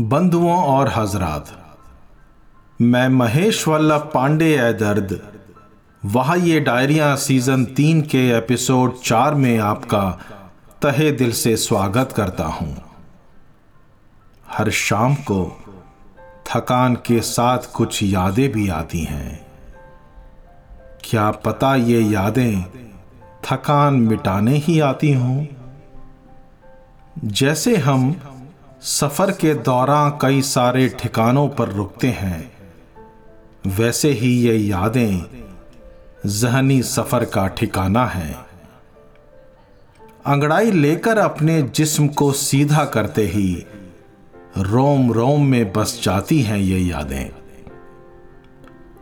बंधुओं और हजरात, मैं महेश वल्लभ पांडे ए दर्द। वह ये डायरिया सीज़न तीन के एपिसोड चार में आपका तहे दिल से स्वागत करता हूँ। हर शाम को थकान के साथ कुछ यादें भी आती हैं। क्या पता ये यादें थकान मिटाने ही आती हों? जैसे हम सफ़र के दौरान कई सारे ठिकानों पर रुकते हैं। वैसे ही ये यादें जहनी सफ़र का ठिकाना है। अंगड़ाई लेकर अपने जिस्म को सीधा करते ही रोम रोम में बस जाती हैं ये यादें।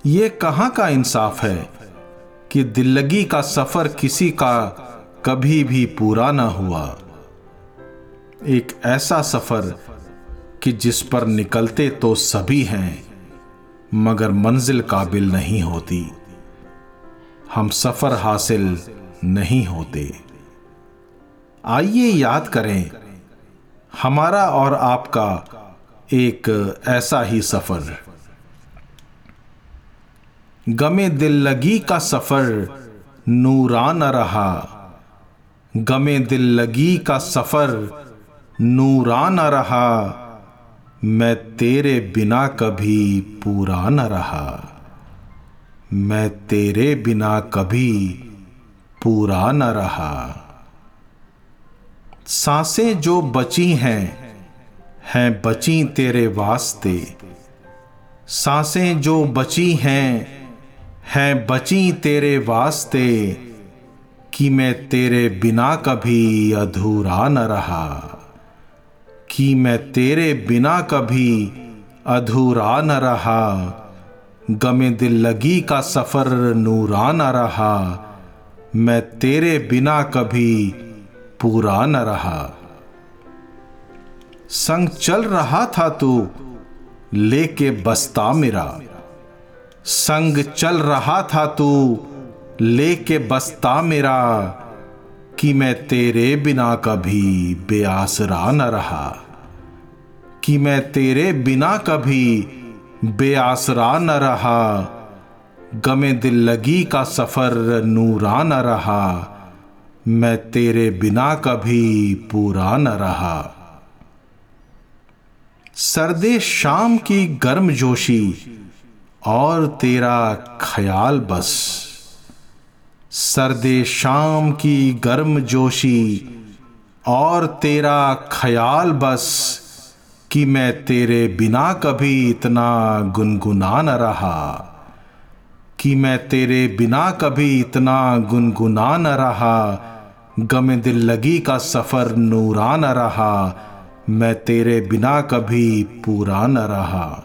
ये कहाँ का इंसाफ है कि दिल्लगी का सफ़र किसी का कभी भी पूरा ना हुआ? एक ऐसा सफ़र कि जिस पर निकलते तो सभी हैं, मगर मंजिल काबिल नहीं होती। हम सफ़र हासिल नहीं होते। आइए याद करें, हमारा और आपका एक ऐसा ही सफ़र। गमे दिल लगी का सफ़र नूरान रहा। गमे दिल लगी का सफ़र नूरा न रहा। मैं तेरे बिना कभी पूरा न रहा। मैं तेरे बिना कभी पूरा न रहा। साँसें जो बची हैं हैं बची तेरे वास्ते। साँसें जो बची हैं हैं बची तेरे वास्ते। कि मैं तेरे बिना कभी अधूरा न रहा। कि मैं तेरे बिना कभी अधूरा न रहा। गमे दिल लगी का सफ़र नूरा न रहा। मैं तेरे बिना कभी पूरा न रहा। संग चल रहा था तू, लेके बस्ता मेरा। संग चल रहा था तू, लेके बस्ता मेरा। कि मैं तेरे बिना कभी बेआसरा न रहा। कि मैं तेरे बिना कभी बेआसरा न रहा। गमे दिल लगी का सफ़र नूरा न रहा। मैं तेरे बिना कभी पूरा न रहा। सर्दे शाम की गर्म जोशी और तेरा ख्याल बस। सर्दे शाम की गर्म जोशी, और तेरा ख्याल बस कि मैं तेरे बिना कभी इतना गुनगुना न रहा, कि मैं तेरे बिना कभी इतना गुनगुना न रहा, गम दिल लगी का सफ़र नूरा न रहा, मैं तेरे बिना कभी पूरा न रहा।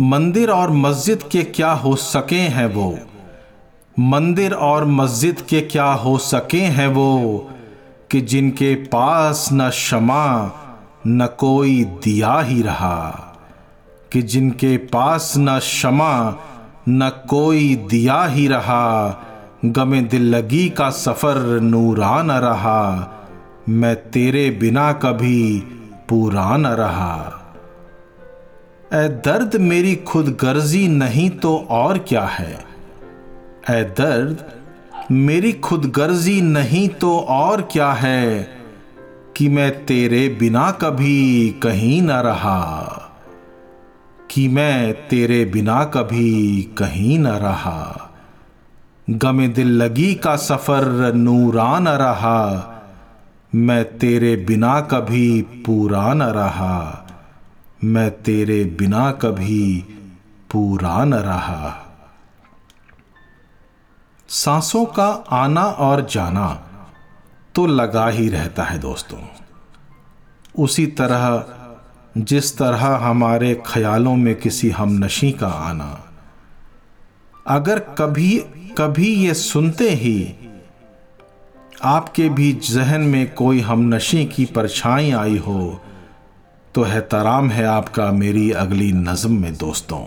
मंदिर और मस्जिद के क्या हो सके हैं वो? मंदिर और मस्जिद के क्या हो सके हैं वो? कि जिनके पास न शमा न कोई दिया ही रहा। कि जिनके पास न शमा न कोई दिया ही रहा। गमे दिल लगी का सफ़र नूरा न रहा। मैं तेरे बिना कभी पूरा न रहा। ए दर्द मेरी खुद गर्जी नहीं तो और क्या है? ए दर्द, मेरी खुद गर्जी नहीं तो और क्या है कि मैं तेरे बिना कभी कहीं न रहा? कि मैं तेरे बिना कभी कहीं न रहा? गमे दिल लगी का सफ़र नूरा न रहा? मैं तेरे बिना कभी पूरा न रहा? मैं तेरे बिना कभी पूरा न रहा? सांसों का आना और जाना तो लगा ही रहता है दोस्तों। उसी तरह, जिस तरह हमारे ख्यालों में किसी हम नशी का आना, अगर कभी कभी ये सुनते ही आपके भी जहन में कोई हम नशी की परछाई आई हो तो है तराम है आपका मेरी अगली नज़म में दोस्तों।